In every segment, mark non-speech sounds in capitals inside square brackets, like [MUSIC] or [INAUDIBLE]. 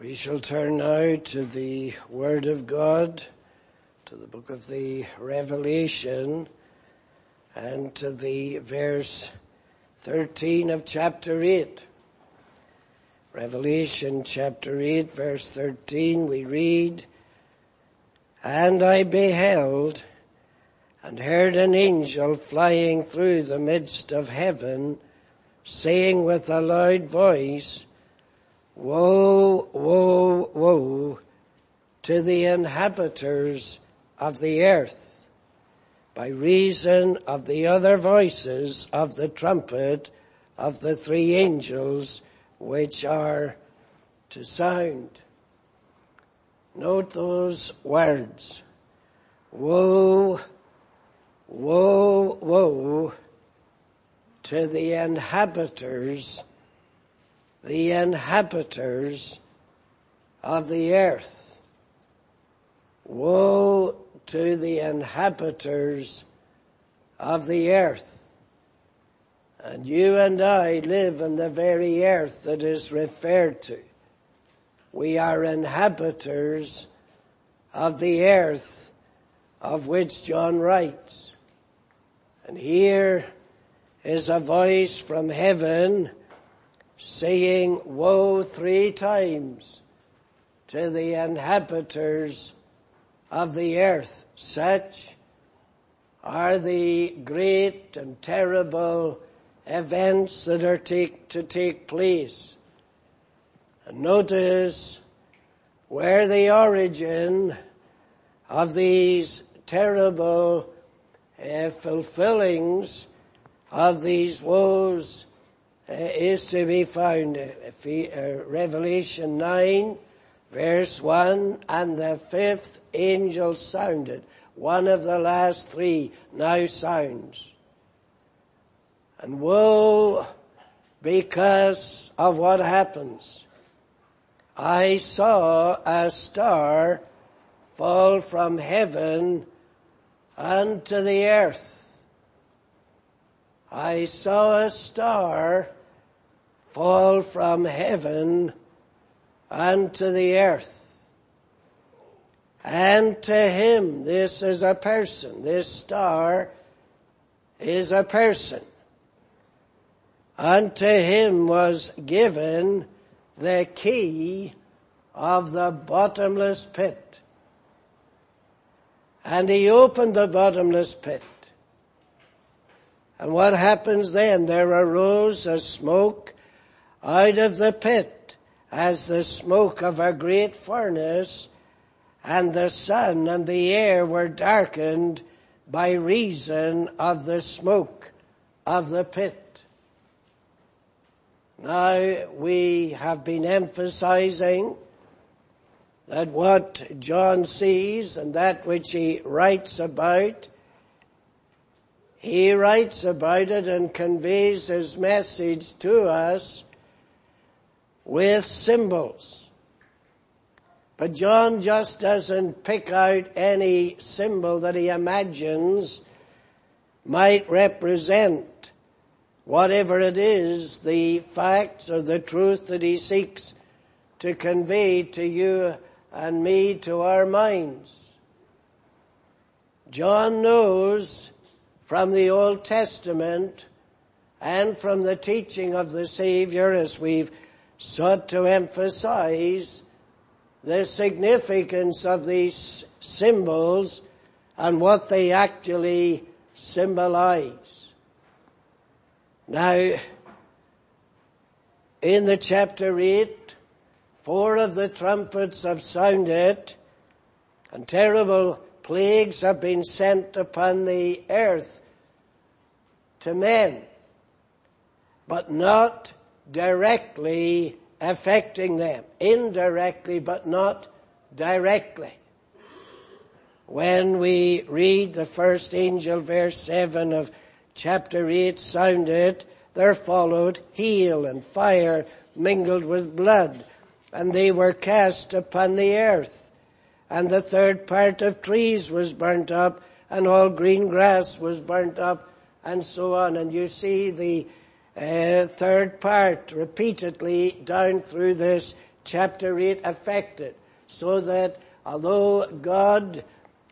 We shall turn now to the Word of God, to the book of the Revelation, and to the verse 13 of chapter 8. Revelation chapter 8 verse 13 we read, And I beheld and heard an angel flying through the midst of heaven, saying with a loud voice, Woe, woe, woe to the inhabitants of the earth by reason of the other voices of the trumpet of the three angels which are to sound. Note those words. Woe, woe, woe to the inhabitants the inhabitants of the earth. Woe to the inhabitants of the earth. And you and I live in the very earth that is referred to. We are inhabitants of the earth of which John writes. And here is a voice from heaven saying woe three times to the inhabitants of the earth. Such are the great and terrible events that are take, to take place. And notice where the origin of these terrible uh, fulfillings of these woes is to be found. Uh, Revelation 9 verse 1 and the fifth angel sounded. One of the last three now sounds. And woe because of what happens. I saw a star fall from heaven unto the earth. I saw a star fall from heaven unto the earth. And to him, this is a person, this star is a person. Unto him was given the key of the bottomless pit. And he opened the bottomless pit. And what happens then? There arose a smoke out of the pit as the smoke of a great furnace and the sun and the air were darkened by reason of the smoke of the pit. Now we have been emphasizing that what John sees and that which he writes about, he writes about it and conveys his message to us with symbols. But John just doesn't pick out any symbol that he imagines might represent whatever it is, the facts or the truth that he seeks to convey to you and me to our minds. John knows from the Old Testament and from the teaching of the Savior as we've sought to emphasize the significance of these symbols and what they actually symbolize. Now, in the chapter 8, four of the trumpets have sounded and terrible plagues have been sent upon the earth to men, but not directly affecting them. Indirectly, but not directly. When we read the first angel, verse 7 of chapter 8 sounded, there followed hail and fire mingled with blood, and they were cast upon the earth. And the third part of trees was burnt up, and all green grass was burnt up, and so on. And you see the uh, third part repeatedly down through this chapter 8 affected. So that although God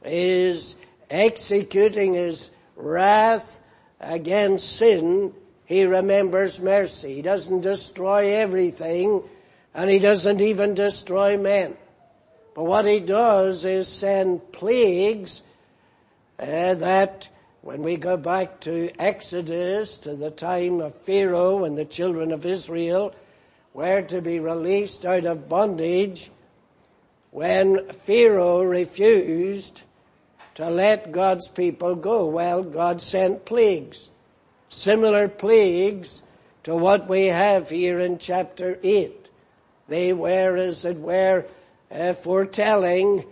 is executing his wrath against sin, he remembers mercy. He doesn't destroy everything and he doesn't even destroy men. But what he does is send plagues uh, that when we go back to Exodus, to the time of Pharaoh and the children of Israel were to be released out of bondage, when Pharaoh refused to let God's people go, well, God sent plagues. Similar plagues to what we have here in chapter 8. They were, as it were, uh, foretelling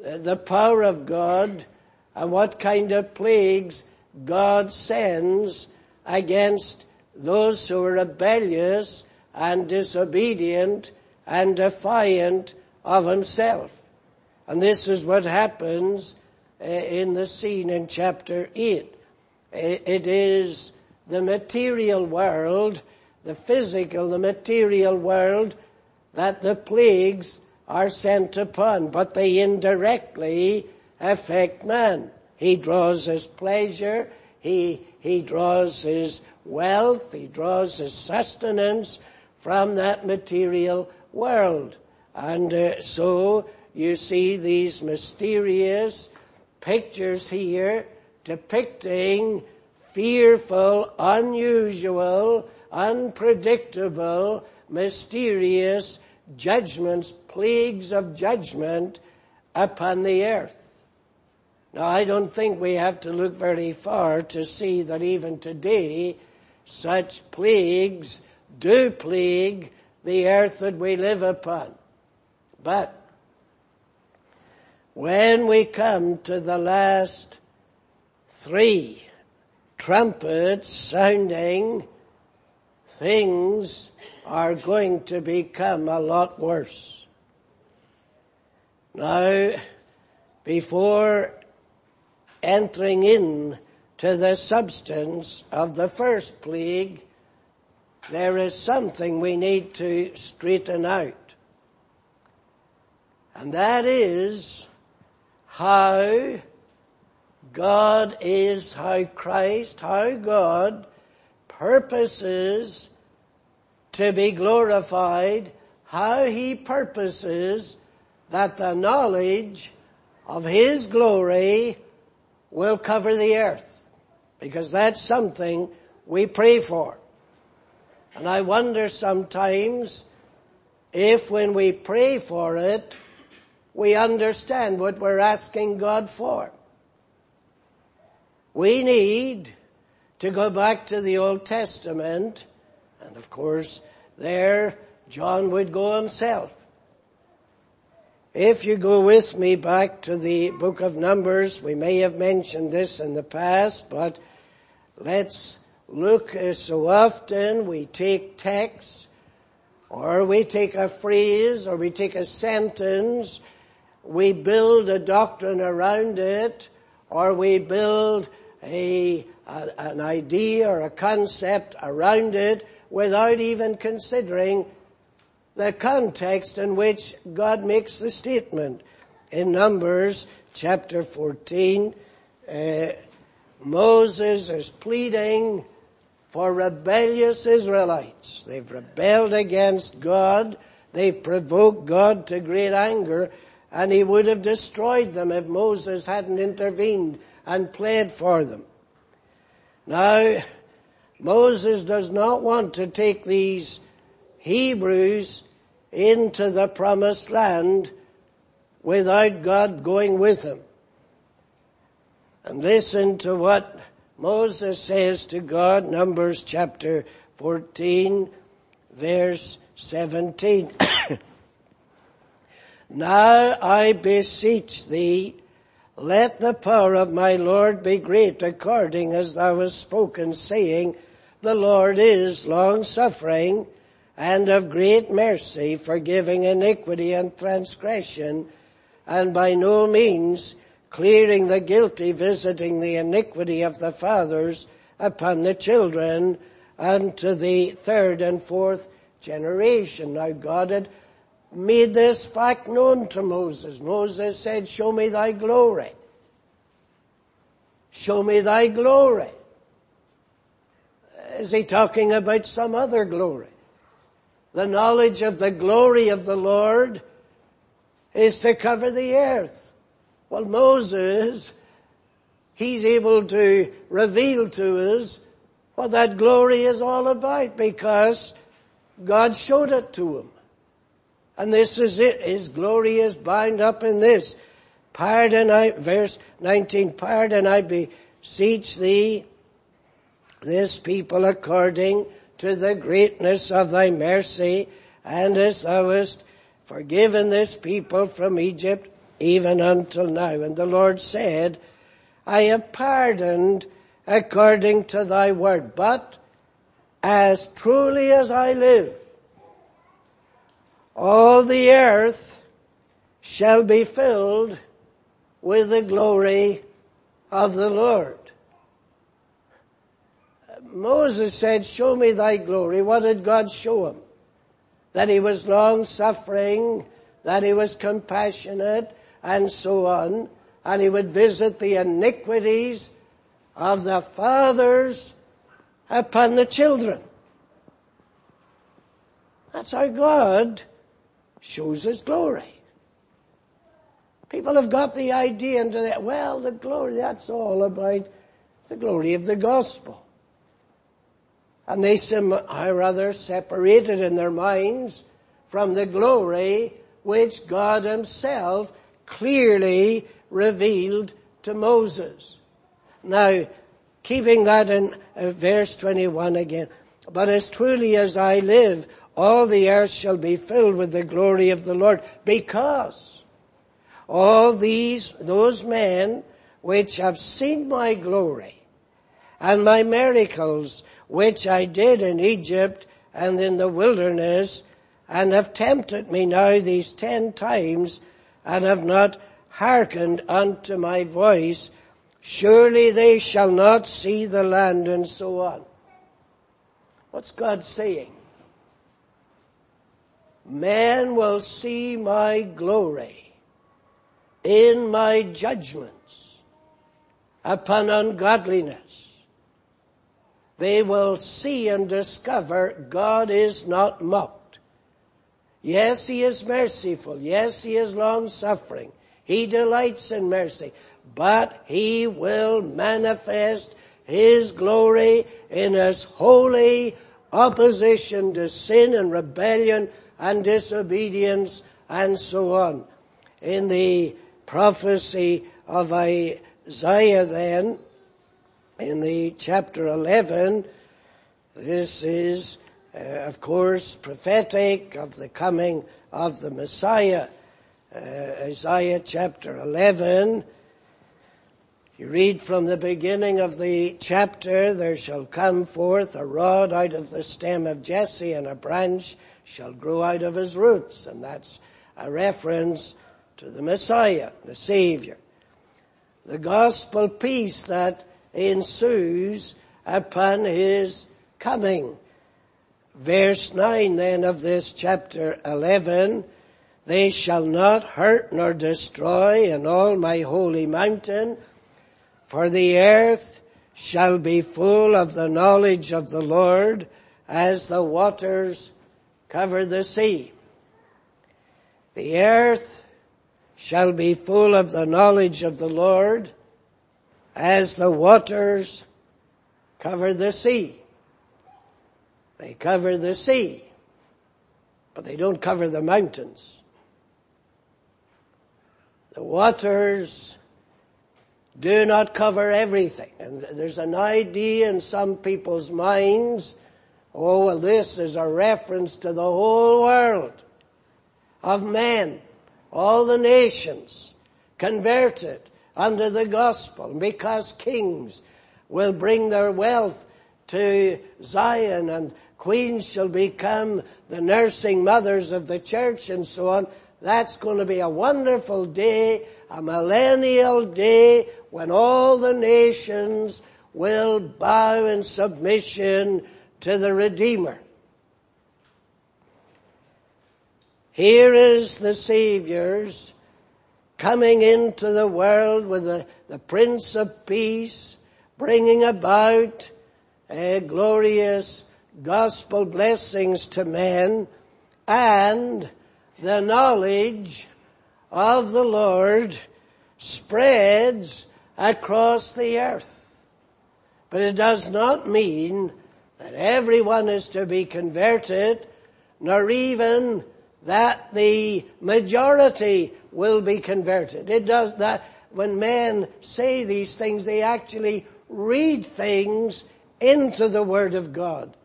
the power of God and what kind of plagues God sends against those who are rebellious and disobedient and defiant of himself. And this is what happens uh, in the scene in chapter 8. It is the material world, the physical, the material world that the plagues are sent upon, but they indirectly affect man. He draws his pleasure, he, he draws his wealth, he draws his sustenance from that material world. And uh, so you see these mysterious pictures here depicting fearful, unusual, unpredictable, mysterious judgments, plagues of judgment upon the earth. Now I don't think we have to look very far to see that even today such plagues do plague the earth that we live upon. But when we come to the last three trumpets sounding, things are going to become a lot worse. Now, before entering in to the substance of the first plague, there is something we need to straighten out. And that is how God is, how Christ, how God purposes to be glorified, how He purposes that the knowledge of His glory will cover the earth. Because that's something we pray for. And I wonder sometimes if when we pray for it, we understand what we're asking God for. We need to go back to the Old Testament, and of course there John would go himself. If you go with me back to the book of Numbers, we may have mentioned this in the past, but let's look uh, so often we take text, or we take a phrase, or we take a sentence, we build a doctrine around it, or we build a, a, an idea or a concept around it without even considering the context in which God makes the statement. In Numbers chapter 14, uh, Moses is pleading for rebellious Israelites. They've rebelled against God. They've provoked God to great anger and he would have destroyed them if Moses hadn't intervened and pled for them. Now, Moses does not want to take these Hebrews into the promised land without God going with them. And listen to what Moses says to God, Numbers chapter 14, verse 17. [COUGHS] now I beseech thee, let the power of my Lord be great according as thou hast spoken, saying, the Lord is long suffering and of great mercy, forgiving iniquity and transgression, and by no means clearing the guilty, visiting the iniquity of the fathers upon the children unto the third and fourth generation. Now God had made this fact known to Moses. Moses said, show me thy glory. Show me thy glory. Is he talking about some other glory? The knowledge of the glory of the Lord is to cover the earth. Well, Moses, he's able to reveal to us what that glory is all about because God showed it to him. And this is it. His glory is bound up in this. Pardon I, verse 19, pardon I beseech thee this people according to the greatness of thy mercy and as thou hast forgiven this people from Egypt even until now. And the Lord said, I have pardoned according to thy word, but as truly as I live, all the earth shall be filled with the glory of the Lord. Moses said, show me thy glory. What did God show him? That he was long suffering, that he was compassionate, and so on. And he would visit the iniquities of the fathers upon the children. That's how God shows his glory. People have got the idea into that, well, the glory, that's all about the glory of the gospel. And they are rather separated in their minds from the glory which God himself clearly revealed to Moses. Now, keeping that in uh, verse 21 again, but as truly as I live, all the earth shall be filled with the glory of the Lord because all these, those men which have seen my glory and my miracles which I did in Egypt and in the wilderness and have tempted me now these ten times and have not hearkened unto my voice, surely they shall not see the land and so on. What's God saying? Men will see my glory in my judgments upon ungodliness. They will see and discover God is not mocked. Yes, He is merciful. Yes, He is long suffering. He delights in mercy, but He will manifest His glory in His holy opposition to sin and rebellion and disobedience and so on. In the prophecy of Isaiah then, in the chapter 11, this is, uh, of course, prophetic of the coming of the Messiah. Uh, Isaiah chapter 11, you read from the beginning of the chapter, there shall come forth a rod out of the stem of Jesse and a branch shall grow out of his roots. And that's a reference to the Messiah, the Savior. The gospel peace that ensues upon his coming. Verse 9 then of this chapter 11, they shall not hurt nor destroy in all my holy mountain, for the earth shall be full of the knowledge of the Lord as the waters cover the sea. The earth shall be full of the knowledge of the Lord as the waters cover the sea. They cover the sea, but they don't cover the mountains. The waters do not cover everything. And there's an idea in some people's minds Oh, well this is a reference to the whole world of men, all the nations converted under the gospel because kings will bring their wealth to Zion and queens shall become the nursing mothers of the church and so on. That's going to be a wonderful day, a millennial day when all the nations will bow in submission to the Redeemer. Here is the Savior's coming into the world with the, the Prince of Peace, bringing about a glorious gospel blessings to men and the knowledge of the Lord spreads across the earth. But it does not mean that everyone is to be converted, nor even that the majority will be converted. It does that when men say these things, they actually read things into the Word of God.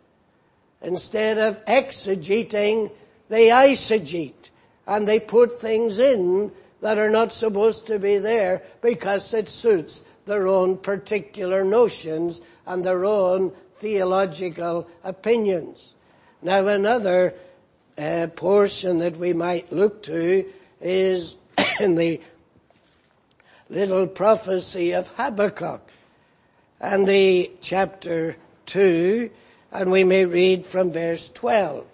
Instead of exegeting, they eisegete. And they put things in that are not supposed to be there because it suits their own particular notions and their own theological opinions. Now another uh, portion that we might look to is [COUGHS] in the little prophecy of Habakkuk and the chapter 2 and we may read from verse 12.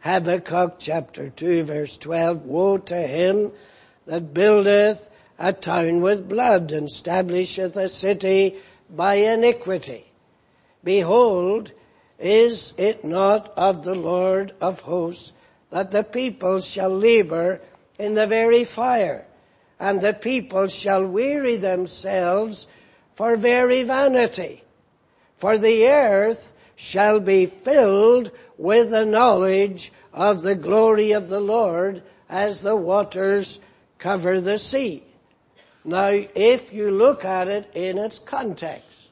Habakkuk chapter 2 verse 12, Woe to him that buildeth a town with blood and establisheth a city by iniquity. Behold, is it not of the Lord of hosts that the people shall labor in the very fire, and the people shall weary themselves for very vanity? For the earth shall be filled with the knowledge of the glory of the Lord as the waters cover the sea. Now, if you look at it in its context,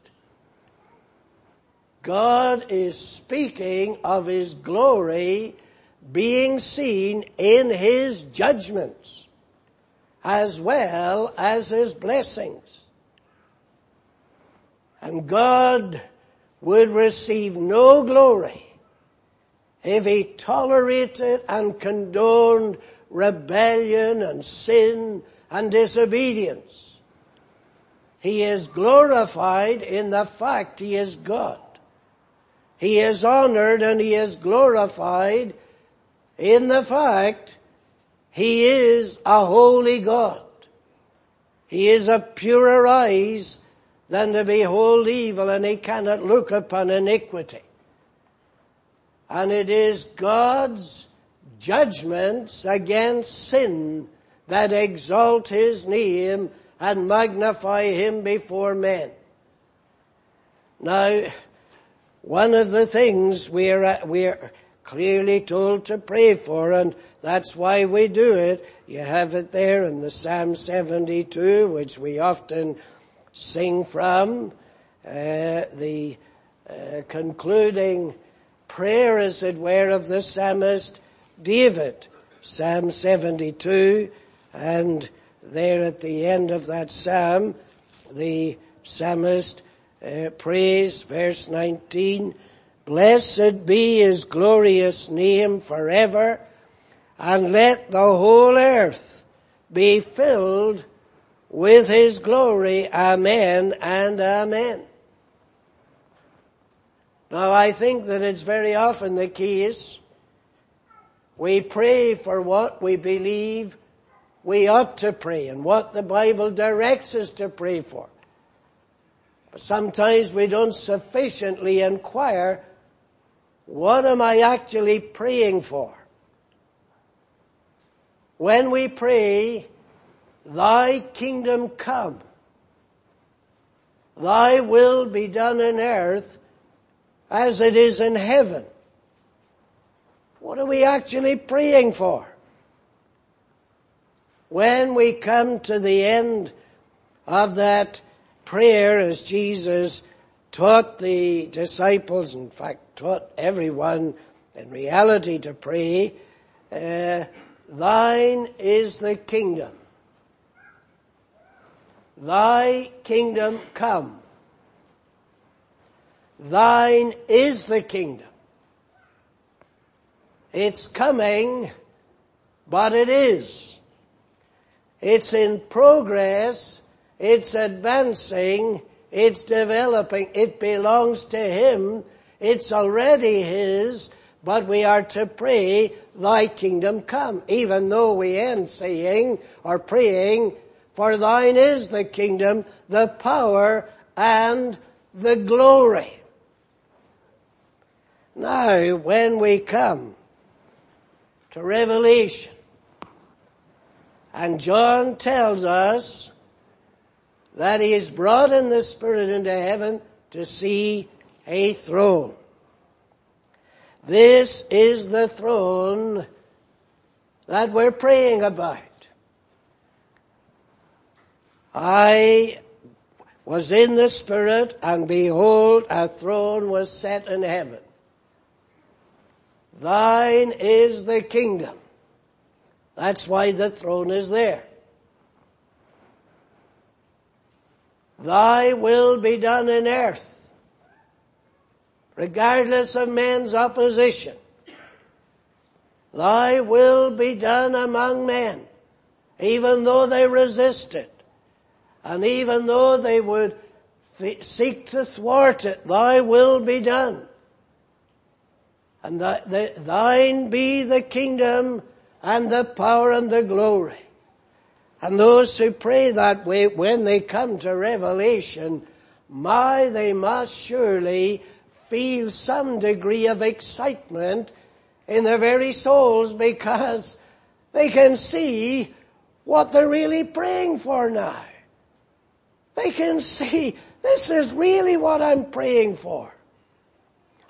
God is speaking of His glory being seen in His judgments as well as His blessings. And God would receive no glory if He tolerated and condoned rebellion and sin and disobedience. He is glorified in the fact He is God. He is honored and He is glorified in the fact He is a holy God. He is of purer eyes than to behold evil and He cannot look upon iniquity. And it is God's judgments against sin that exalt his name and magnify him before men. Now, one of the things we're, we're clearly told to pray for, and that's why we do it. You have it there in the Psalm 72, which we often sing from, uh, the uh, concluding prayer, as it were, of the psalmist David, Psalm 72, and there at the end of that psalm, the psalmist uh, prays, verse 19, Blessed be his glorious name forever, and let the whole earth be filled with his glory. Amen and amen. Now I think that it's very often the case we pray for what we believe we ought to pray and what the Bible directs us to pray for. But sometimes we don't sufficiently inquire, what am I actually praying for? When we pray, thy kingdom come, thy will be done in earth as it is in heaven. What are we actually praying for? When we come to the end of that prayer as Jesus taught the disciples, in fact taught everyone in reality to pray, uh, thine is the kingdom. Thy kingdom come. Thine is the kingdom. It's coming, but it is. It's in progress, it's advancing, it's developing, it belongs to Him, it's already His, but we are to pray, thy kingdom come, even though we end saying or praying, for thine is the kingdom, the power, and the glory. Now, when we come to Revelation, and John tells us that he is brought in the Spirit into heaven to see a throne. This is the throne that we're praying about. I was in the Spirit and behold a throne was set in heaven. Thine is the kingdom. That's why the throne is there. Thy will be done in earth, regardless of men's opposition. Thy will be done among men, even though they resist it, and even though they would th- seek to thwart it, thy will be done. And th- th- thine be the kingdom and the power and the glory. And those who pray that way, when they come to Revelation, my, they must surely feel some degree of excitement in their very souls because they can see what they're really praying for now. They can see this is really what I'm praying for.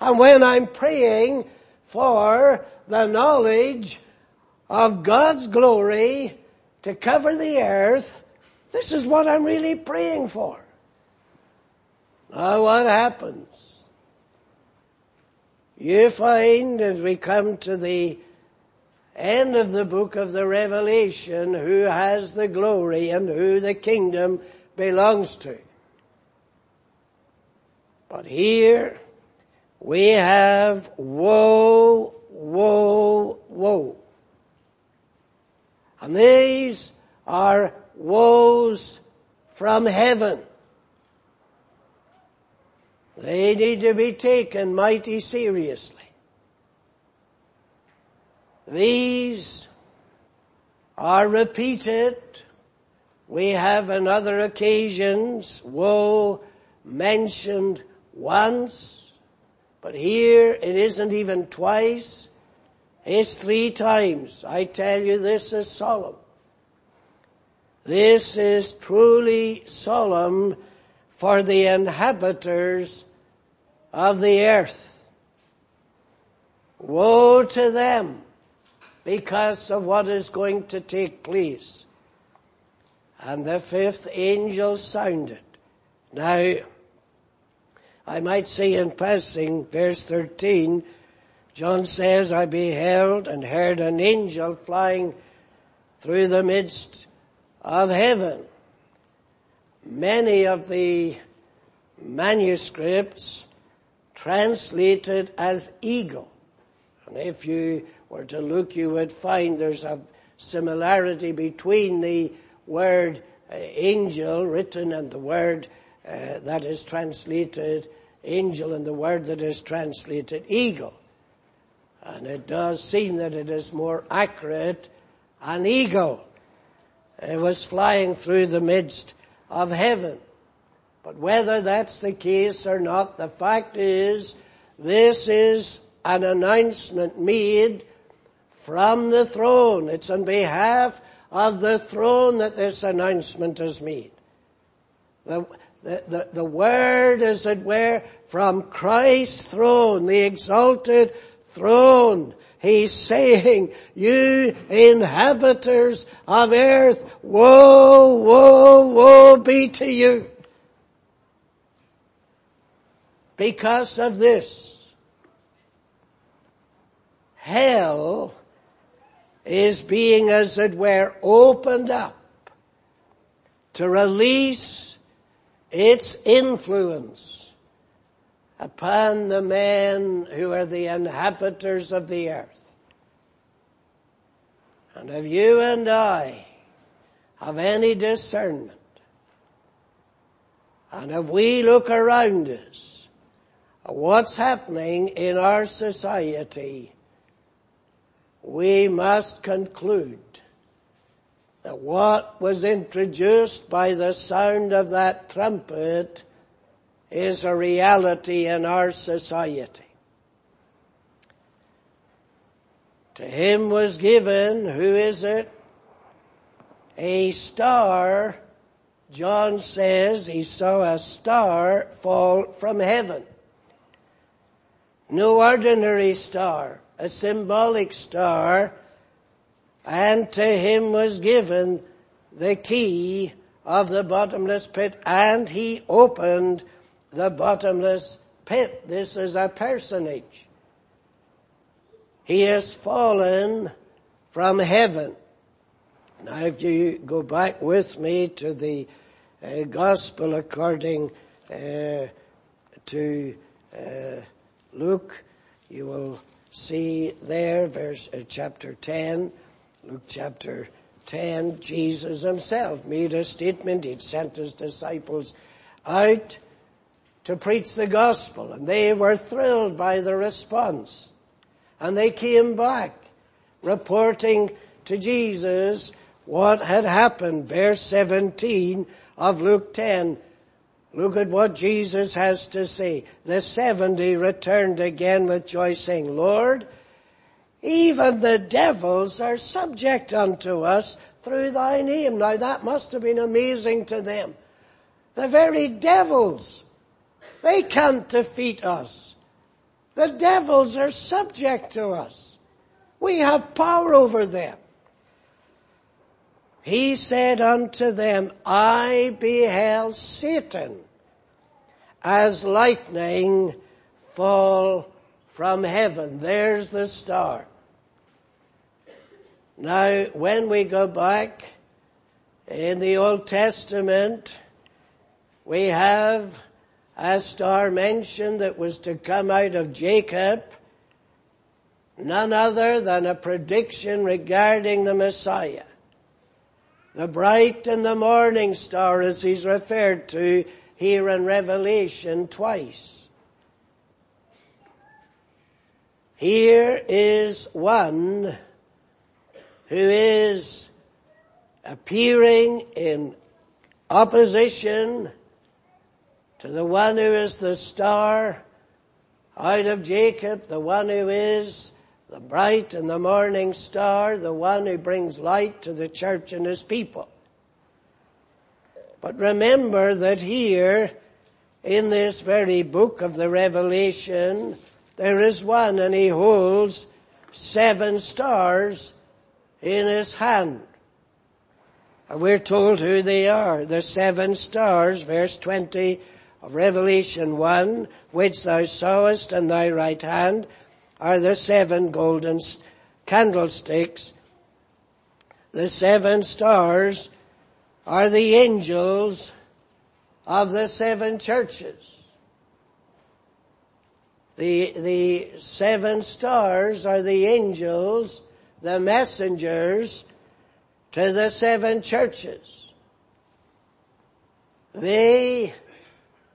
And when I'm praying for the knowledge of God's glory to cover the earth, this is what I'm really praying for. Now what happens? You find as we come to the end of the book of the Revelation who has the glory and who the kingdom belongs to. But here we have woe, woe, woe. And these are woes from heaven. They need to be taken mighty seriously. These are repeated. We have on other occasions woe mentioned once, but here it isn't even twice. It's three times. I tell you this is solemn. This is truly solemn for the inhabitants of the earth. Woe to them because of what is going to take place. And the fifth angel sounded. Now, I might say in passing, verse 13, John says, I beheld and heard an angel flying through the midst of heaven. Many of the manuscripts translated as eagle. And if you were to look, you would find there's a similarity between the word uh, angel written and the word uh, that is translated angel and the word that is translated eagle. And it does seem that it is more accurate. An eagle it was flying through the midst of heaven. But whether that's the case or not, the fact is, this is an announcement made from the throne. It's on behalf of the throne that this announcement is made. The, the, the, the word, as it were, from Christ's throne, the exalted throne. He's saying, you inhabitants of earth, woe, woe, woe be to you. Because of this, hell is being, as it were, opened up to release its influence upon the men who are the inhabitants of the earth. And if you and I have any discernment, and if we look around us, at what's happening in our society, we must conclude that what was introduced by the sound of that trumpet is a reality in our society. To him was given, who is it? A star. John says he saw a star fall from heaven. No ordinary star, a symbolic star, and to him was given the key of the bottomless pit, and he opened the bottomless pit. This is a personage. He has fallen from heaven. Now if you go back with me to the uh, gospel according uh, to uh, Luke, you will see there, verse uh, chapter 10, Luke chapter 10, Jesus himself made a statement. He'd sent his disciples out to preach the gospel and they were thrilled by the response. And they came back reporting to Jesus what had happened. Verse 17 of Luke 10. Look at what Jesus has to say. The 70 returned again with joy saying, Lord, even the devils are subject unto us through thy name. Now that must have been amazing to them. The very devils, they can't defeat us. The devils are subject to us. We have power over them. He said unto them, I beheld Satan as lightning fall from heaven. There's the star. Now, when we go back in the Old Testament, we have a star mentioned that was to come out of Jacob, none other than a prediction regarding the Messiah. The bright and the morning star as he's referred to here in Revelation twice. Here is one who is appearing in opposition to the one who is the star out of Jacob, the one who is the bright and the morning star, the one who brings light to the church and his people. But remember that here, in this very book of the Revelation, there is one and he holds seven stars in his hand. And we're told who they are. The seven stars, verse 20, of Revelation 1, which thou sawest in thy right hand, are the seven golden candlesticks. The seven stars are the angels of the seven churches. The, the seven stars are the angels, the messengers to the seven churches. They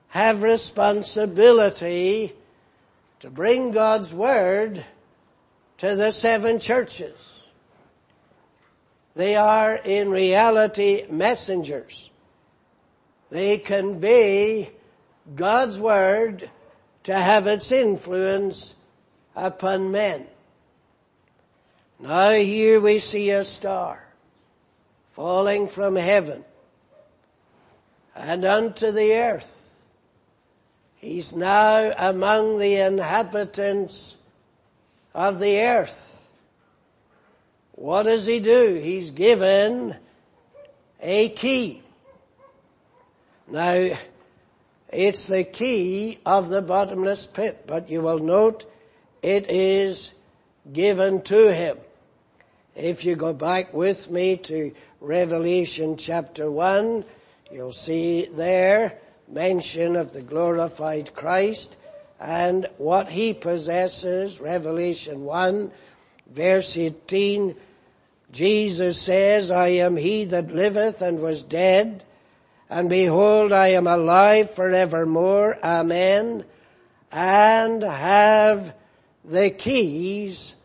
have responsibility to bring God's Word to the seven churches. They are in reality messengers. They convey God's Word to have its influence upon men. Now here we see a star falling from heaven and unto the earth He's now among the inhabitants of the earth. What does he do? He's given a key. Now, it's the key of the bottomless pit, but you will note it is given to him. If you go back with me to Revelation chapter 1, you'll see there mention of the glorified Christ and what he possesses, Revelation 1 verse 18, Jesus says, I am he that liveth and was dead, and behold I am alive forevermore, amen. and have the keys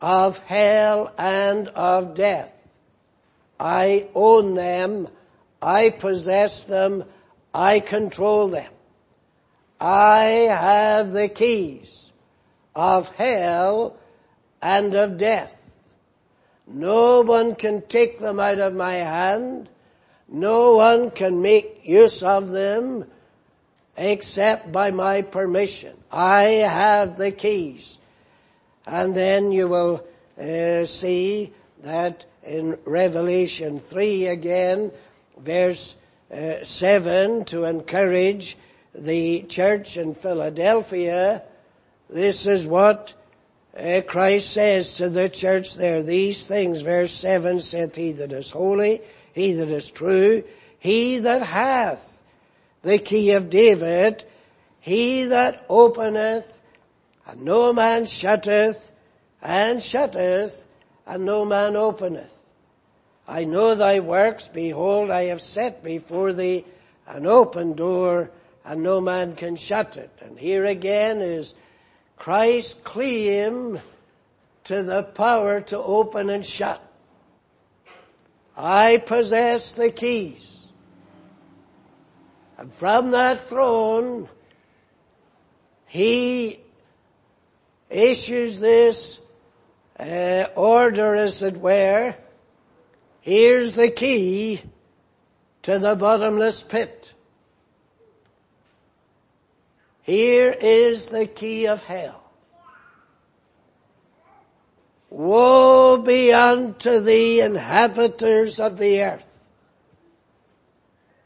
of hell and of death. I own them. I possess them. I control them. I have the keys of hell and of death. No one can take them out of my hand. No one can make use of them except by my permission. I have the keys. And then you will uh, see that in Revelation 3 again, verse uh, 7, to encourage the church in Philadelphia, this is what uh, Christ says to the church there. These things, verse 7 saith, He that is holy, He that is true, He that hath the key of David, He that openeth, and no man shutteth, and shutteth, and no man openeth. I know thy works, behold, I have set before thee an open door, and no man can shut it. And here again is Christ's claim to the power to open and shut. I possess the keys. And from that throne, he issues this uh, order, as it were. Here's the key to the bottomless pit. Here is the key of hell. Woe be unto the inhabitants of the earth,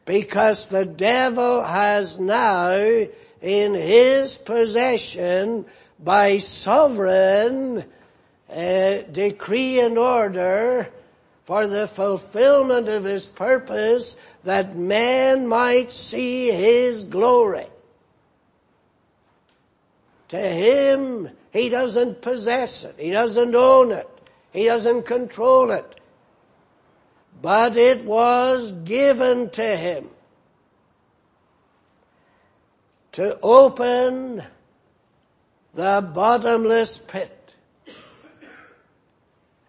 because the devil has now in his possession by sovereign uh, decree and order for the fulfillment of his purpose that man might see his glory. To him, he doesn't possess it. He doesn't own it. He doesn't control it. But it was given to him to open the bottomless pit.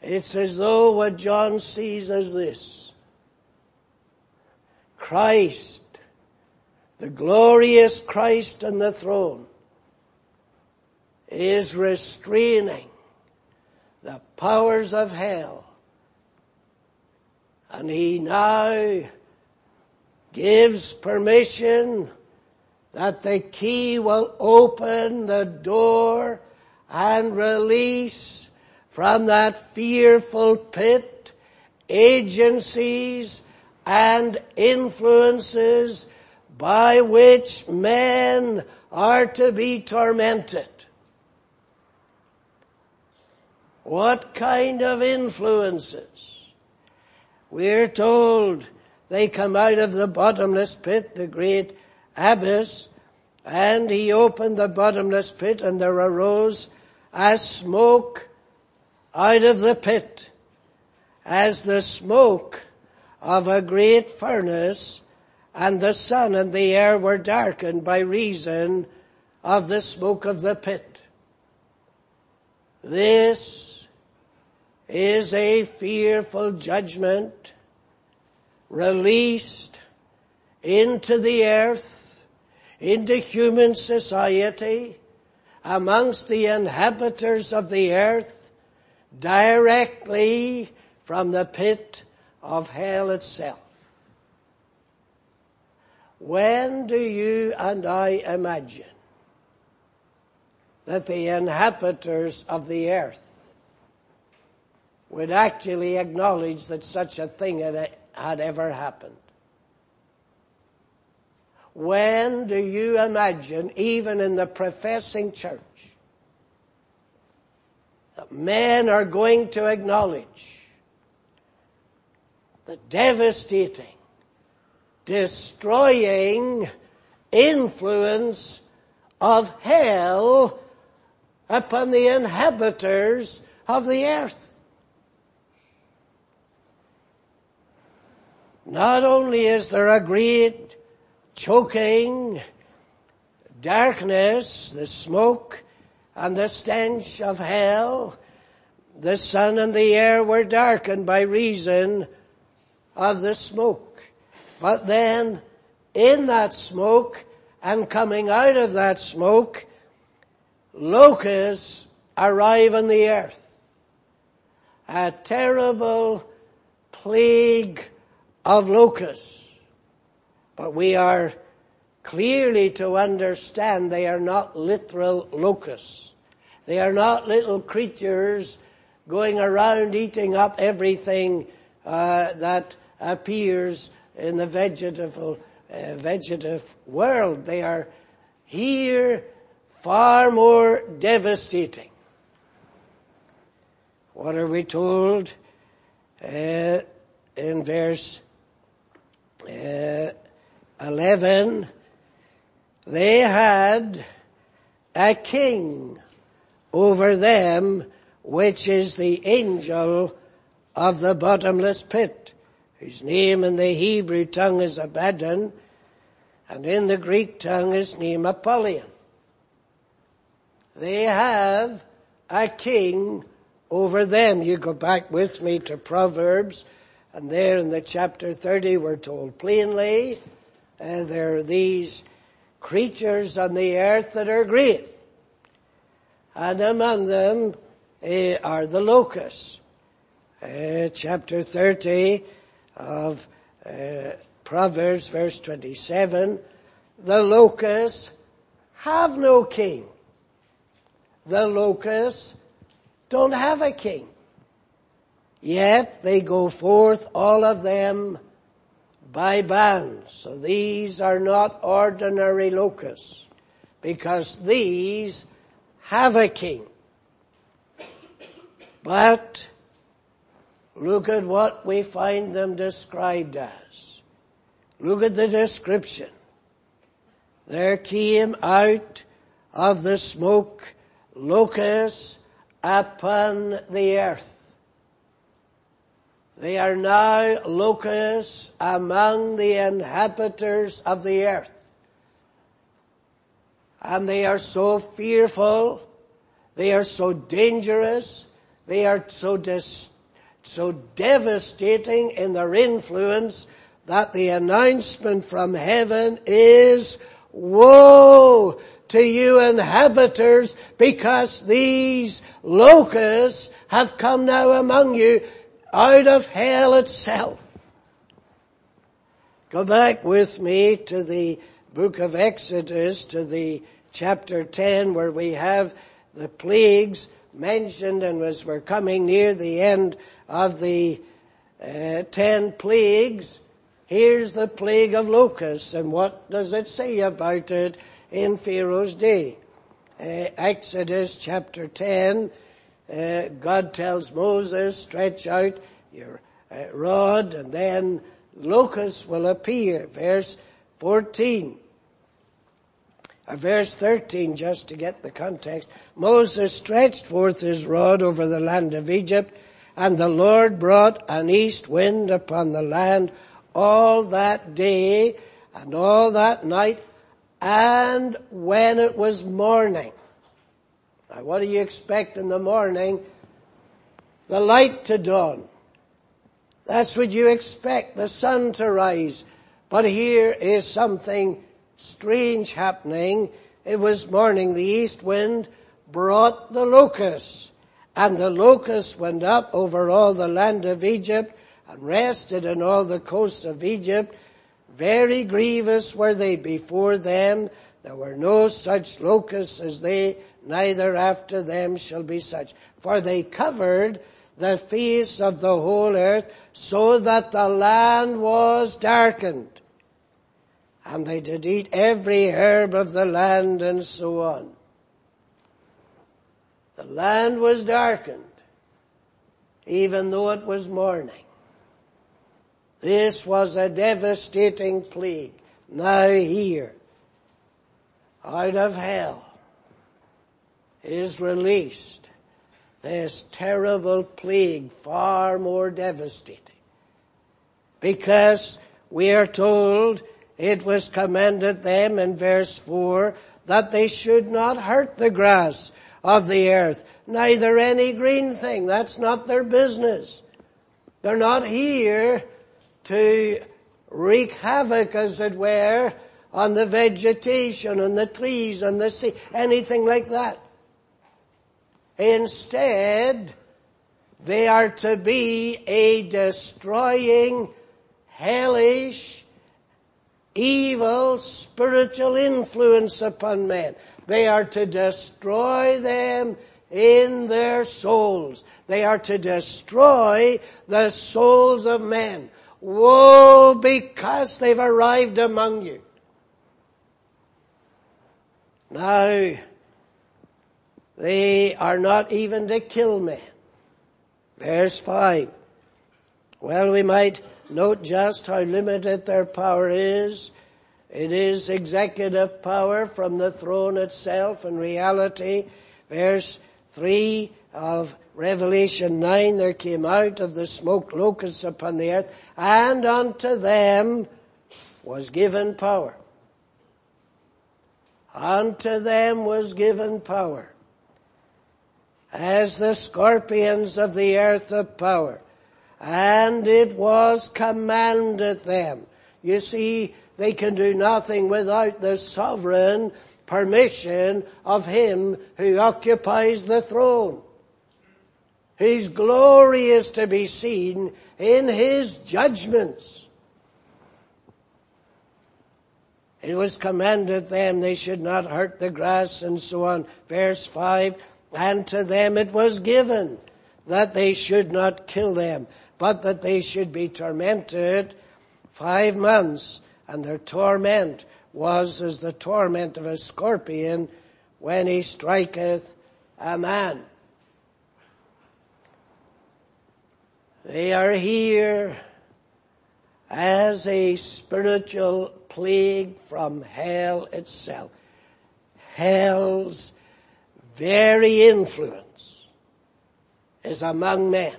It's as though what John sees as this. Christ, the glorious Christ on the throne, is restraining the powers of hell. And he now gives permission that the key will open the door and release from that fearful pit agencies and influences by which men are to be tormented. What kind of influences? We're told they come out of the bottomless pit, the great abyss, and he opened the bottomless pit and there arose as smoke out of the pit, as the smoke of a great furnace, and the sun and the air were darkened by reason of the smoke of the pit. This is a fearful judgment released into the earth, into human society, amongst the inhabitants of the earth, directly from the pit of hell itself. When do you and I imagine that the inhabitants of the earth would actually acknowledge that such a thing had, ever happened. When do you imagine, even in the professing church, that men are going to acknowledge the devastating, destroying influence of hell upon the inhabitants of the earth? Not only is there a great choking, darkness, the smoke, and the stench of hell. The sun and the air were darkened by reason of the smoke. But then, in that smoke, and coming out of that smoke, locusts arrive on the earth. A terrible plague of locusts. But we are clearly to understand they are not literal locusts. They are not little creatures going around eating up everything uh, that appears in the vegetative, uh, vegetative world. They are here far more devastating. What are we told uh, in verse uh, 11? They had a king over them, which is the angel of the bottomless pit, whose name in the Hebrew tongue is Abaddon, and in the Greek tongue is name Apollyon. They have a king over them. You go back with me to Proverbs, and there in the chapter 30 we're told plainly, uh, there are these creatures on the earth that are great. And among them uh, are the locusts. Uh, chapter 30 of uh, Proverbs verse 27, the locusts have no king. The locusts don't have a king. Yet they go forth, all of them, by bands. So these are not ordinary locusts because these have a king. But look at what we find them described as. Look at the description. There came out of the smoke locusts upon the earth. They are now locusts among the inhabitants of the earth. And they are so fearful, they are so dangerous, they are so dis- so devastating in their influence that the announcement from heaven is, woe to you inhabitants because these locusts have come now among you out of hell itself. Go back with me to the book of Exodus, to the chapter 10 where we have the plagues mentioned and as we're coming near the end of the uh, 10 plagues, here's the plague of locusts and what does it say about it in Pharaoh's day? Uh, Exodus chapter 10 uh, God tells Moses, stretch out your uh, rod and then locusts will appear. Verse 14. Or uh, verse 13, just to get the context. Moses stretched forth his rod over the land of Egypt and the Lord brought an east wind upon the land all that day and all that night and when it was morning. Now what do you expect in the morning? The light to dawn. That's what you expect, the sun to rise. But here is something strange happening. It was morning, the east wind brought the locusts. And the locusts went up over all the land of Egypt and rested in all the coasts of Egypt. Very grievous were they before them. There were no such locusts as they neither after them shall be such. For they covered the face of the whole earth so that the land was darkened. And they did eat every herb of the land and so on. The land was darkened even though it was morning. This was a devastating plague. Now here, out of hell, is released this terrible plague far more devastating. Because we are told it was commanded them in verse 4 that they should not hurt the grass of the earth, neither any green thing. That's not their business. They're not here to wreak havoc, as it were, on the vegetation and the trees and the sea, anything like that. Instead, they are to be a destroying, hellish, evil spiritual influence upon men. They are to destroy them in their souls. They are to destroy the souls of men. Woe because they've arrived among you. Now, they are not even to kill men. Verse 5. Well, we might note just how limited their power is. It is executive power from the throne itself in reality. Verse 3 of Revelation 9, there came out of the smoke locusts upon the earth, and unto them was given power. Unto them was given power. As the scorpions of the earth of power. And it was commanded them. You see, they can do nothing without the sovereign permission of him who occupies the throne. His glory is to be seen in his judgments. It was commanded them they should not hurt the grass and so on. Verse 5, and to them it was given that they should not kill them, but that they should be tormented five months, and their torment was as the torment of a scorpion when he striketh a man. They are here as a spiritual plague from hell itself. Hell's very influence is among men.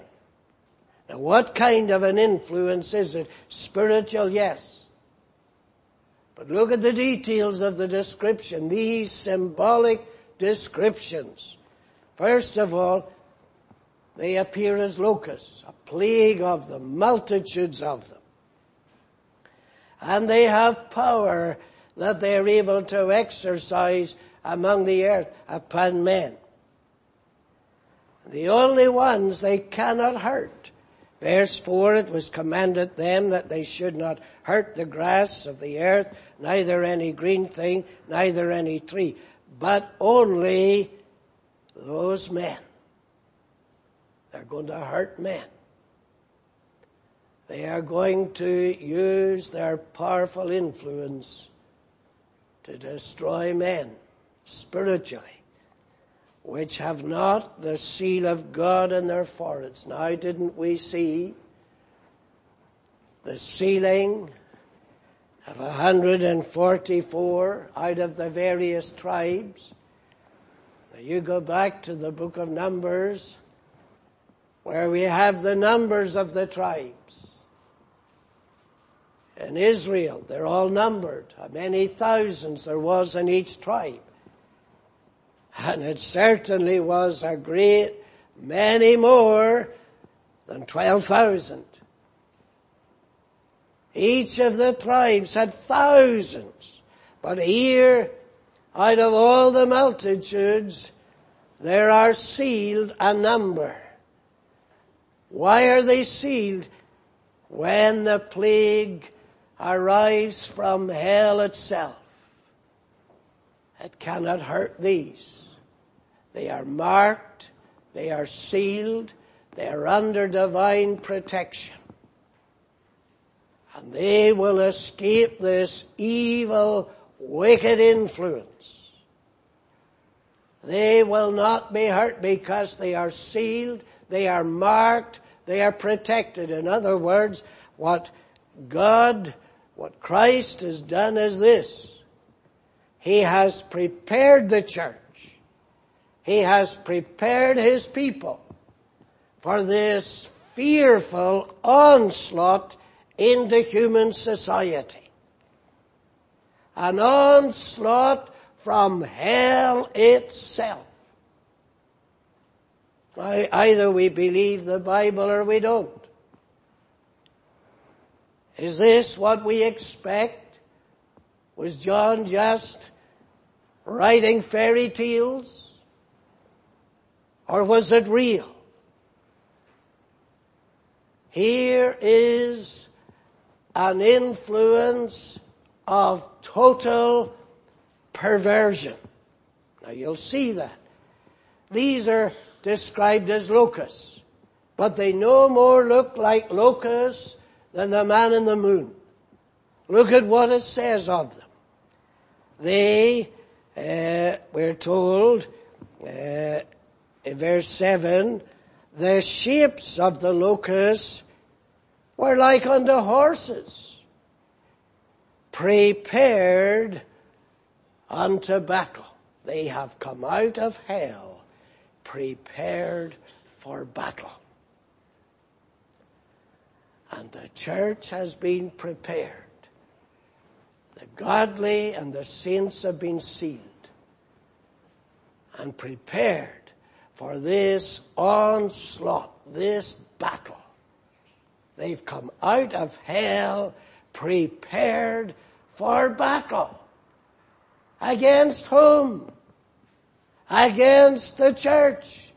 Now what kind of an influence is it? Spiritual, yes. But look at the details of the description, these symbolic descriptions. First of all, they appear as locusts, a plague of them, multitudes of them. And they have power that they are able to exercise among the earth upon men. The only ones they cannot hurt. Verse 4, it was commanded them that they should not hurt the grass of the earth, neither any green thing, neither any tree, but only those men they're going to hurt men. They are going to use their powerful influence to destroy men spiritually, which have not the seal of God in their foreheads. Now didn't we see the sealing of 144 out of the various tribes? Now you go back to the book of Numbers, where we have the numbers of the tribes. In Israel, they're all numbered, how many thousands there was in each tribe. And it certainly was a great many more than 12,000. Each of the tribes had thousands, but here, out of all the multitudes, there are sealed a number why are they sealed? When the plague arrives from hell itself, it cannot hurt these. They are marked, they are sealed, they are under divine protection. And they will escape this evil, wicked influence. They will not be hurt because they are sealed, they are marked, they are protected. In other words, what God, what Christ has done is this. He has prepared the church. He has prepared His people for this fearful onslaught into human society. An onslaught from hell itself. Either we believe the Bible or we don't. Is this what we expect? Was John just writing fairy tales? Or was it real? Here is an influence of total perversion. Now you'll see that. These are described as locusts, but they no more look like locusts than the man in the moon. Look at what it says of them. They, uh, we're told, uh, in verse 7, the shapes of the locusts were like unto horses, prepared unto battle. They have come out of hell, prepared for battle. And the church has been prepared. The godly and the saints have been sealed and prepared for this onslaught, this battle. They've come out of hell prepared for battle. Against whom? Against the church.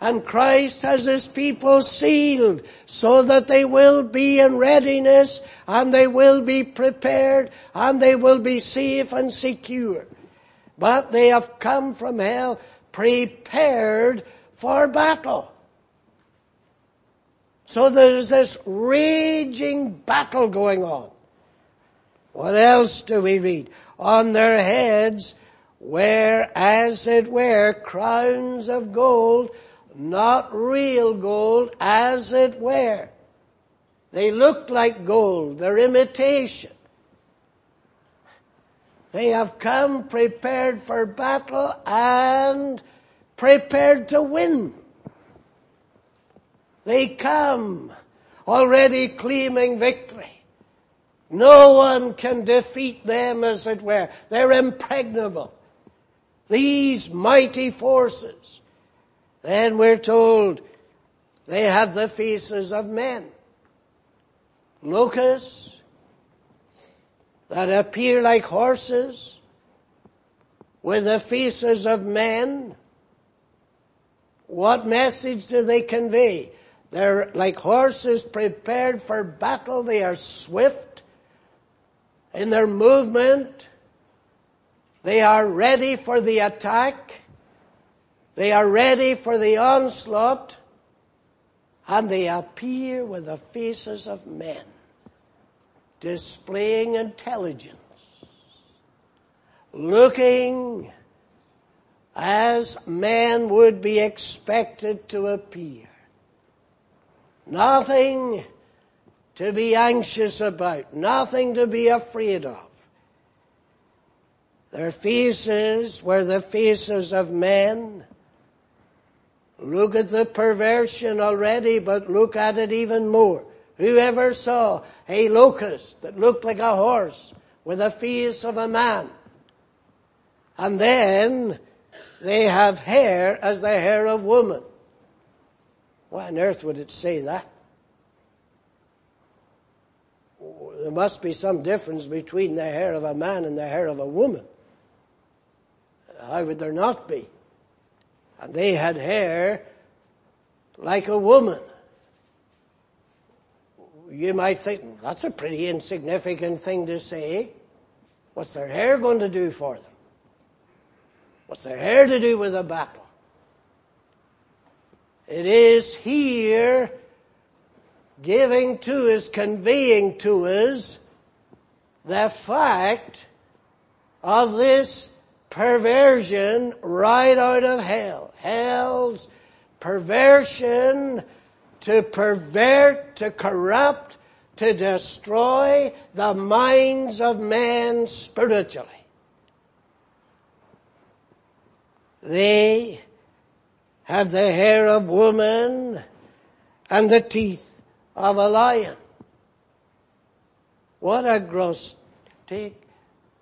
And Christ has his people sealed so that they will be in readiness and they will be prepared and they will be safe and secure. But they have come from hell prepared for battle. So there's this raging battle going on. What else do we read? On their heads were, as it were, crowns of gold not real gold as it were. They looked like gold, they're imitation. They have come prepared for battle and prepared to win. They come already claiming victory. No one can defeat them as it were. They're impregnable. These mighty forces then we're told they have the faces of men. Locusts that appear like horses with the faces of men. What message do they convey? They're like horses prepared for battle. They are swift in their movement. They are ready for the attack. They are ready for the onslaught and they appear with the faces of men, displaying intelligence, looking as man would be expected to appear. Nothing to be anxious about, nothing to be afraid of. Their faces were the faces of men, Look at the perversion already, but look at it even more. Whoever saw a locust that looked like a horse with the face of a man? And then they have hair as the hair of woman. Why on earth would it say that? There must be some difference between the hair of a man and the hair of a woman. How would there not be? and they had hair like a woman. You might think, that's a pretty insignificant thing to say. What's their hair going to do for them? What's their hair to do with a battle? It is here giving to us, conveying to us the fact of this perversion right out of hell. Hell's perversion to pervert, to corrupt, to destroy the minds of men spiritually. They have the hair of woman and the teeth of a lion. What a grotesque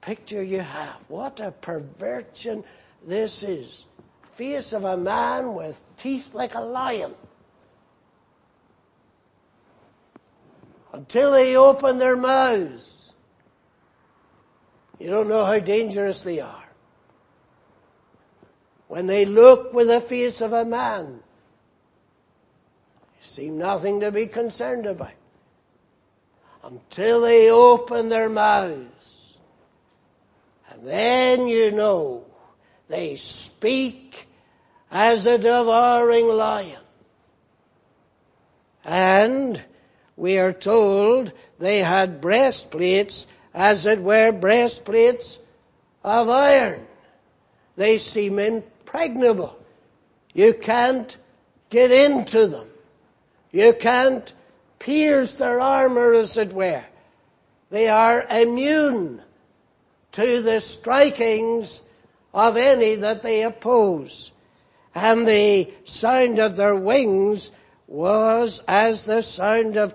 picture you have. What a perversion this is. Face of a man with teeth like a lion. Until they open their mouths. You don't know how dangerous they are. When they look with the face of a man, they seem nothing to be concerned about. Until they open their mouths. And then you know they speak as a devouring lion. And we are told they had breastplates as it were breastplates of iron. They seem impregnable. You can't get into them. You can't pierce their armor as it were. They are immune to the strikings of any that they oppose. And the sound of their wings was as the sound of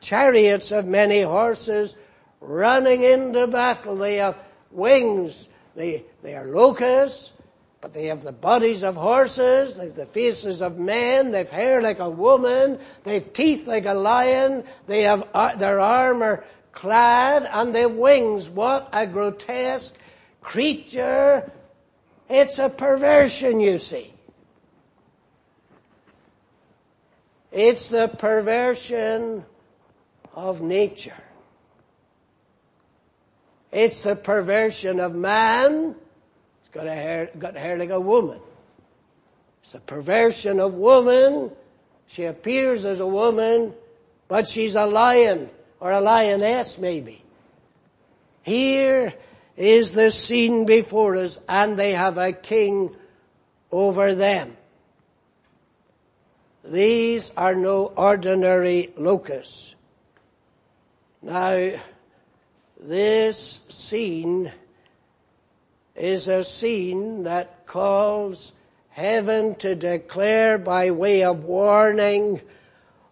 chariots of many horses running into battle. They have wings. They, they are locusts, but they have the bodies of horses. They have the faces of men. They've hair like a woman. They've teeth like a lion. They have uh, their armor clad and their wings. What a grotesque creature it's a perversion, you see. It's the perversion of nature. It's the perversion of man. It's got a hair, got hair like a woman. It's the perversion of woman. She appears as a woman, but she's a lion or a lioness maybe. Here is the scene before us and they have a king over them. These are no ordinary locusts. Now, this scene is a scene that calls heaven to declare by way of warning,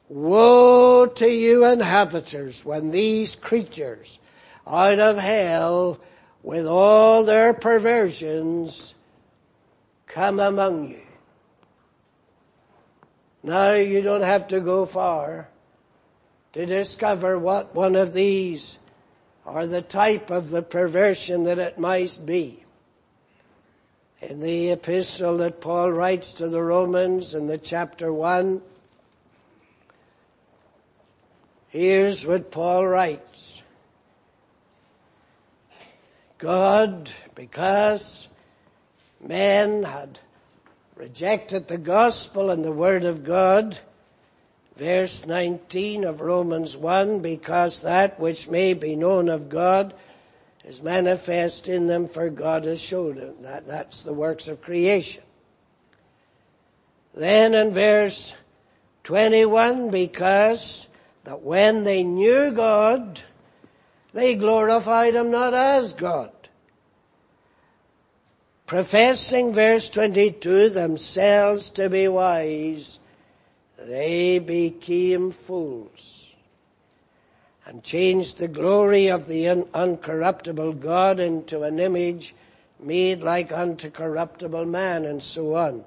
woe to you inhabitants when these creatures out of hell with all their perversions come among you. Now you don't have to go far to discover what one of these or the type of the perversion that it might be. In the epistle that Paul writes to the Romans in the chapter 1, here's what Paul writes. God, because men had rejected the gospel and the word of God, verse 19 of Romans 1, because that which may be known of God is manifest in them for God has showed them. That, that's the works of creation. Then in verse 21, because that when they knew God, they glorified him not as God. Professing verse 22 themselves to be wise, they became fools and changed the glory of the un- uncorruptible God into an image made like unto corruptible man and so on.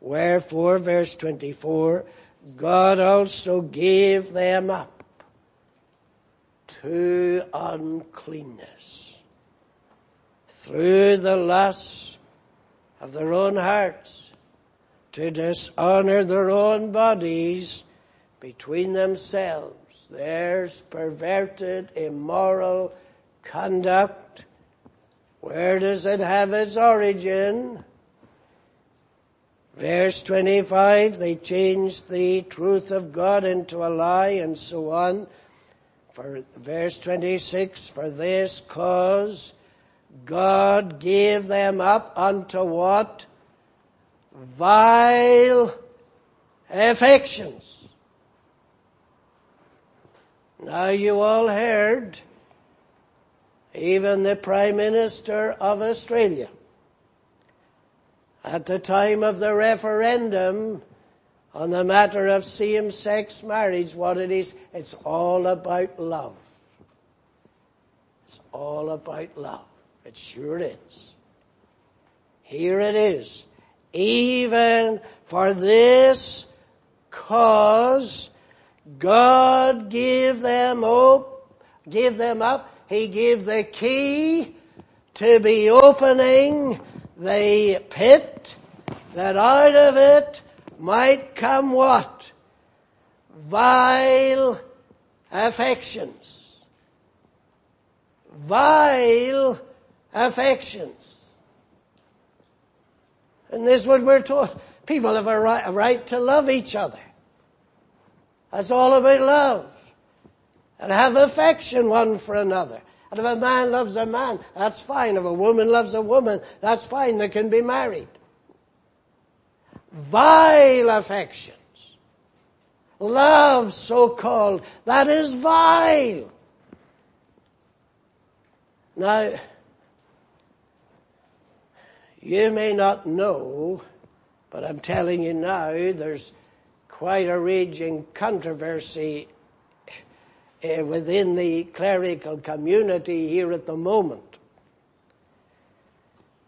Wherefore, verse 24, God also gave them up to uncleanness through the lusts of their own hearts to dishonor their own bodies between themselves. There's perverted, immoral conduct. Where does it have its origin? Verse 25, they changed the truth of God into a lie and so on. For verse 26, for this cause God gave them up unto what? Vile affections. Now you all heard even the Prime Minister of Australia at the time of the referendum on the matter of same-sex marriage, what it is, it's all about love. It's all about love. It sure is. Here it is. Even for this cause, God gave them up, gave them up. He gave the key to be opening the pit that out of it might come what? Vile affections. Vile affections. And this is what we're told. People have a right, a right to love each other. That's all about love. And have affection one for another. And if a man loves a man, that's fine. If a woman loves a woman, that's fine. They can be married. Vile affections. Love, so called, that is vile. Now, you may not know, but I'm telling you now, there's quite a raging controversy uh, within the clerical community here at the moment.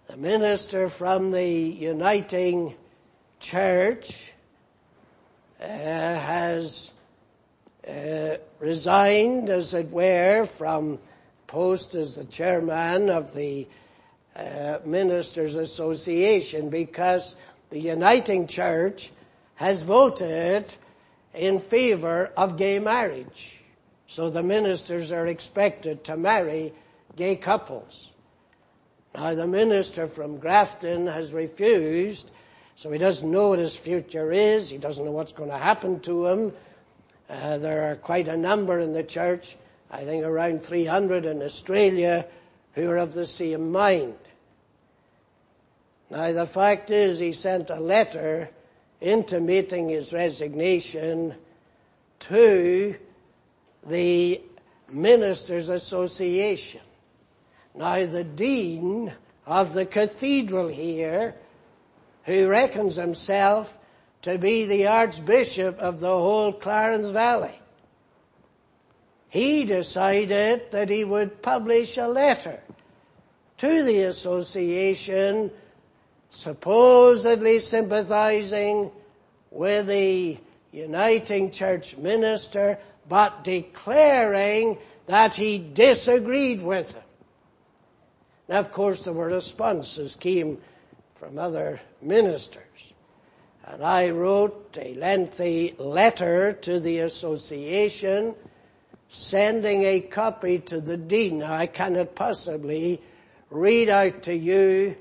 The minister from the Uniting Church uh, has uh, resigned, as it were, from post as the chairman of the uh, Ministers Association because the Uniting Church has voted in favor of gay marriage. So the ministers are expected to marry gay couples. Now the minister from Grafton has refused, so he doesn't know what his future is. He doesn't know what's going to happen to him. Uh, there are quite a number in the church, I think around 300 in Australia, who are of the same mind. Now the fact is he sent a letter intimating his resignation to the Ministers Association. Now the Dean of the cathedral here, who reckons himself to be the Archbishop of the whole Clarence Valley, he decided that he would publish a letter to the association supposedly sympathizing with the uniting church minister but declaring that he disagreed with him. Now, of course, there were responses came from other ministers. And I wrote a lengthy letter to the association sending a copy to the dean. I cannot possibly read out to you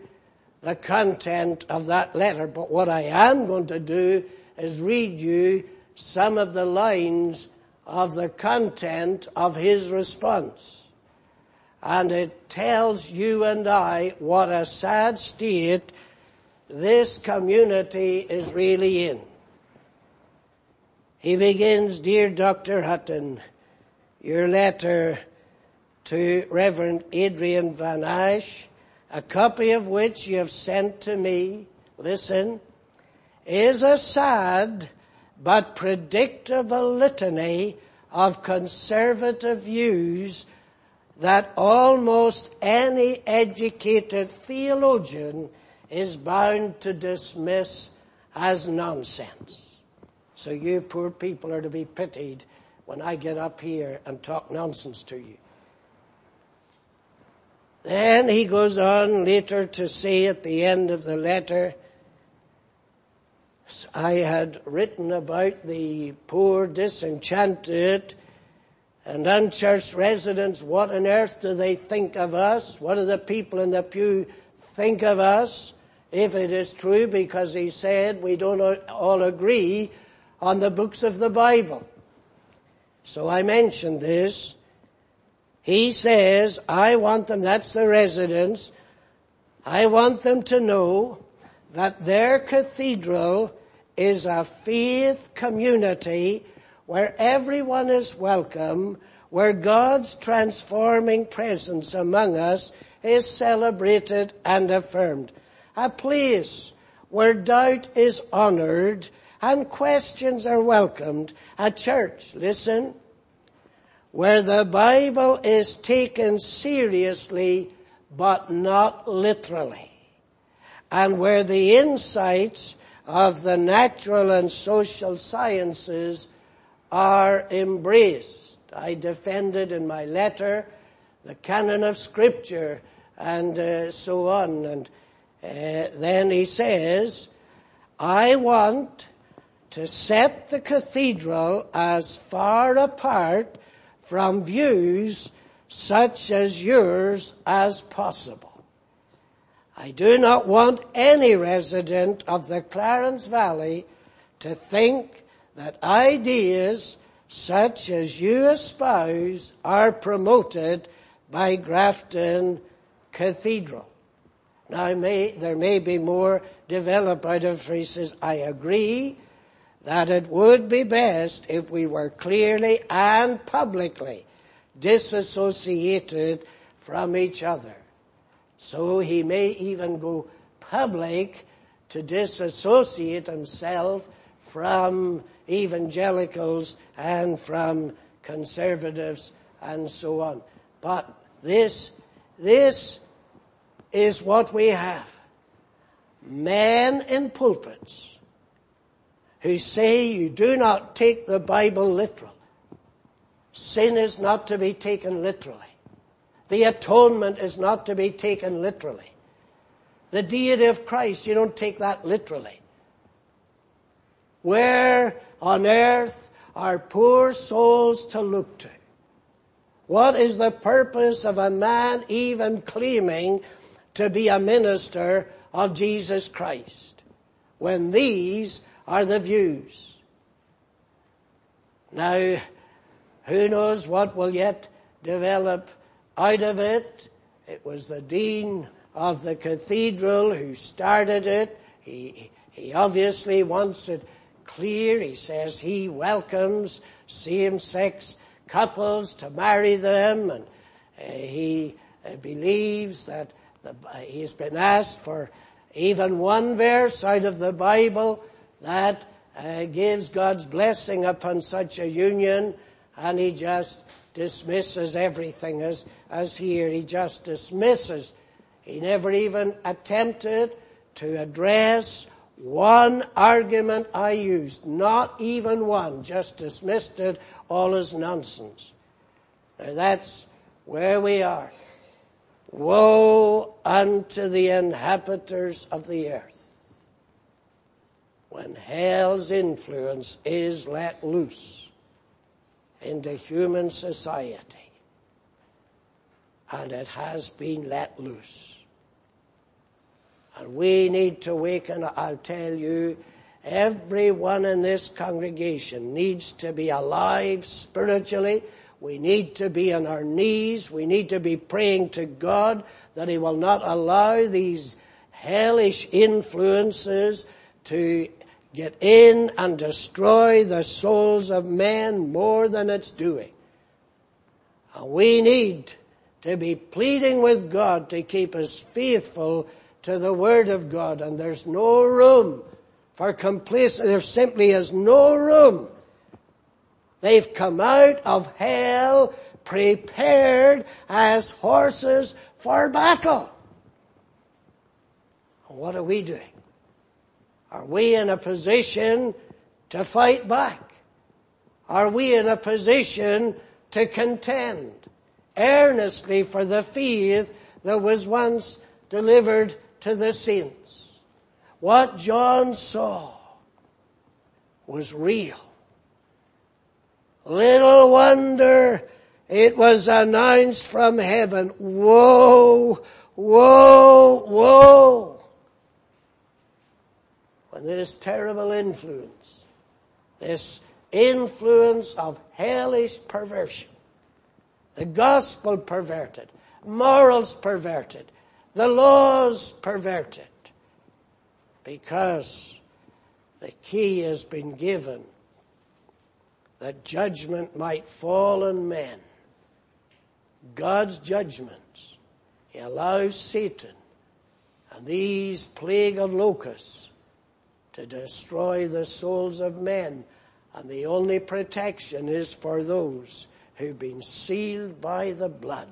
the content of that letter, but what I am going to do is read you some of the lines of the content of his response. And it tells you and I what a sad state this community is really in. He begins, Dear Dr. Hutton, your letter to Reverend Adrian Van Ash, a copy of which you have sent to me, listen, is a sad but predictable litany of conservative views that almost any educated theologian is bound to dismiss as nonsense. So you poor people are to be pitied when I get up here and talk nonsense to you. Then he goes on later to say at the end of the letter, I had written about the poor, disenchanted, and unchurched residents. What on earth do they think of us? What do the people in the pew think of us? If it is true, because he said we don't all agree on the books of the Bible. So I mentioned this. He says, I want them, that's the residents, I want them to know that their cathedral is a faith community where everyone is welcome, where God's transforming presence among us is celebrated and affirmed. A place where doubt is honored and questions are welcomed. A church, listen, where the Bible is taken seriously but not literally. And where the insights of the natural and social sciences are embraced. I defended in my letter the canon of scripture and uh, so on. And uh, then he says, I want to set the cathedral as far apart from views such as yours as possible. I do not want any resident of the Clarence Valley to think that ideas such as you espouse are promoted by Grafton Cathedral. Now may, there may be more developed out of phrases. I agree that it would be best if we were clearly and publicly disassociated from each other. So he may even go public to disassociate himself from evangelicals and from conservatives and so on. But this, this is what we have. Men in pulpits who say you do not take the Bible literal. Sin is not to be taken literally. The atonement is not to be taken literally. The deity of Christ, you don't take that literally. Where on earth are poor souls to look to? What is the purpose of a man even claiming to be a minister of Jesus Christ when these are the views? Now, who knows what will yet develop out of it? It was the dean of the cathedral who started it. He, he obviously wants it clear. He says he welcomes same-sex couples to marry them and uh, he uh, believes that the, uh, he's been asked for even one verse out of the Bible that uh, gives God's blessing upon such a union and he just dismisses everything as, as here. He just dismisses. He never even attempted to address one argument I used, not even one, just dismissed it all as nonsense. Now that's where we are. Woe unto the inhabitants of the earth when hell's influence is let loose into human society. And it has been let loose. And we need to waken, I'll tell you, Everyone in this congregation needs to be alive spiritually. We need to be on our knees. We need to be praying to God that He will not allow these hellish influences to get in and destroy the souls of men more than it's doing. And we need to be pleading with God to keep us faithful to the Word of God and there's no room for complacency. There simply is no room. They've come out of hell prepared as horses for battle. What are we doing? Are we in a position to fight back? Are we in a position to contend earnestly for the faith that was once delivered to the saints? What John saw was real. Little wonder it was announced from heaven, woe, woe, woe. When this terrible influence, this influence of hellish perversion, the gospel perverted, morals perverted, the laws perverted, because the key has been given that judgment might fall on men. God's judgments. He allows Satan and these plague of locusts to destroy the souls of men. And the only protection is for those who've been sealed by the blood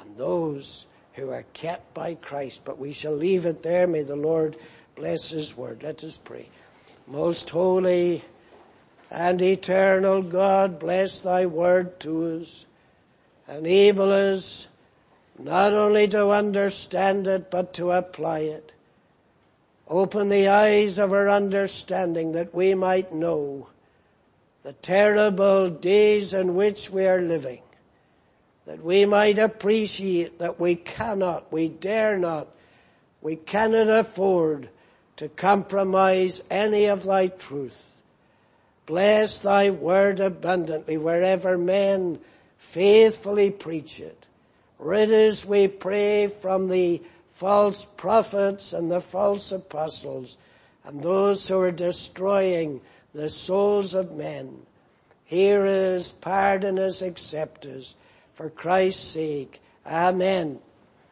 and those who are kept by Christ. But we shall leave it there. May the Lord bless his word. Let us pray. Most holy and eternal God, bless thy word to us. Enable us not only to understand it, but to apply it. Open the eyes of our understanding that we might know the terrible days in which we are living, that we might appreciate that we cannot, we dare not, we cannot afford to compromise any of thy truth. Bless thy word abundantly wherever men faithfully preach it. Rid us, we pray, from the false prophets and the false apostles and those who are destroying the souls of men. Hear us, pardon us, accept us, for Christ's sake. Amen.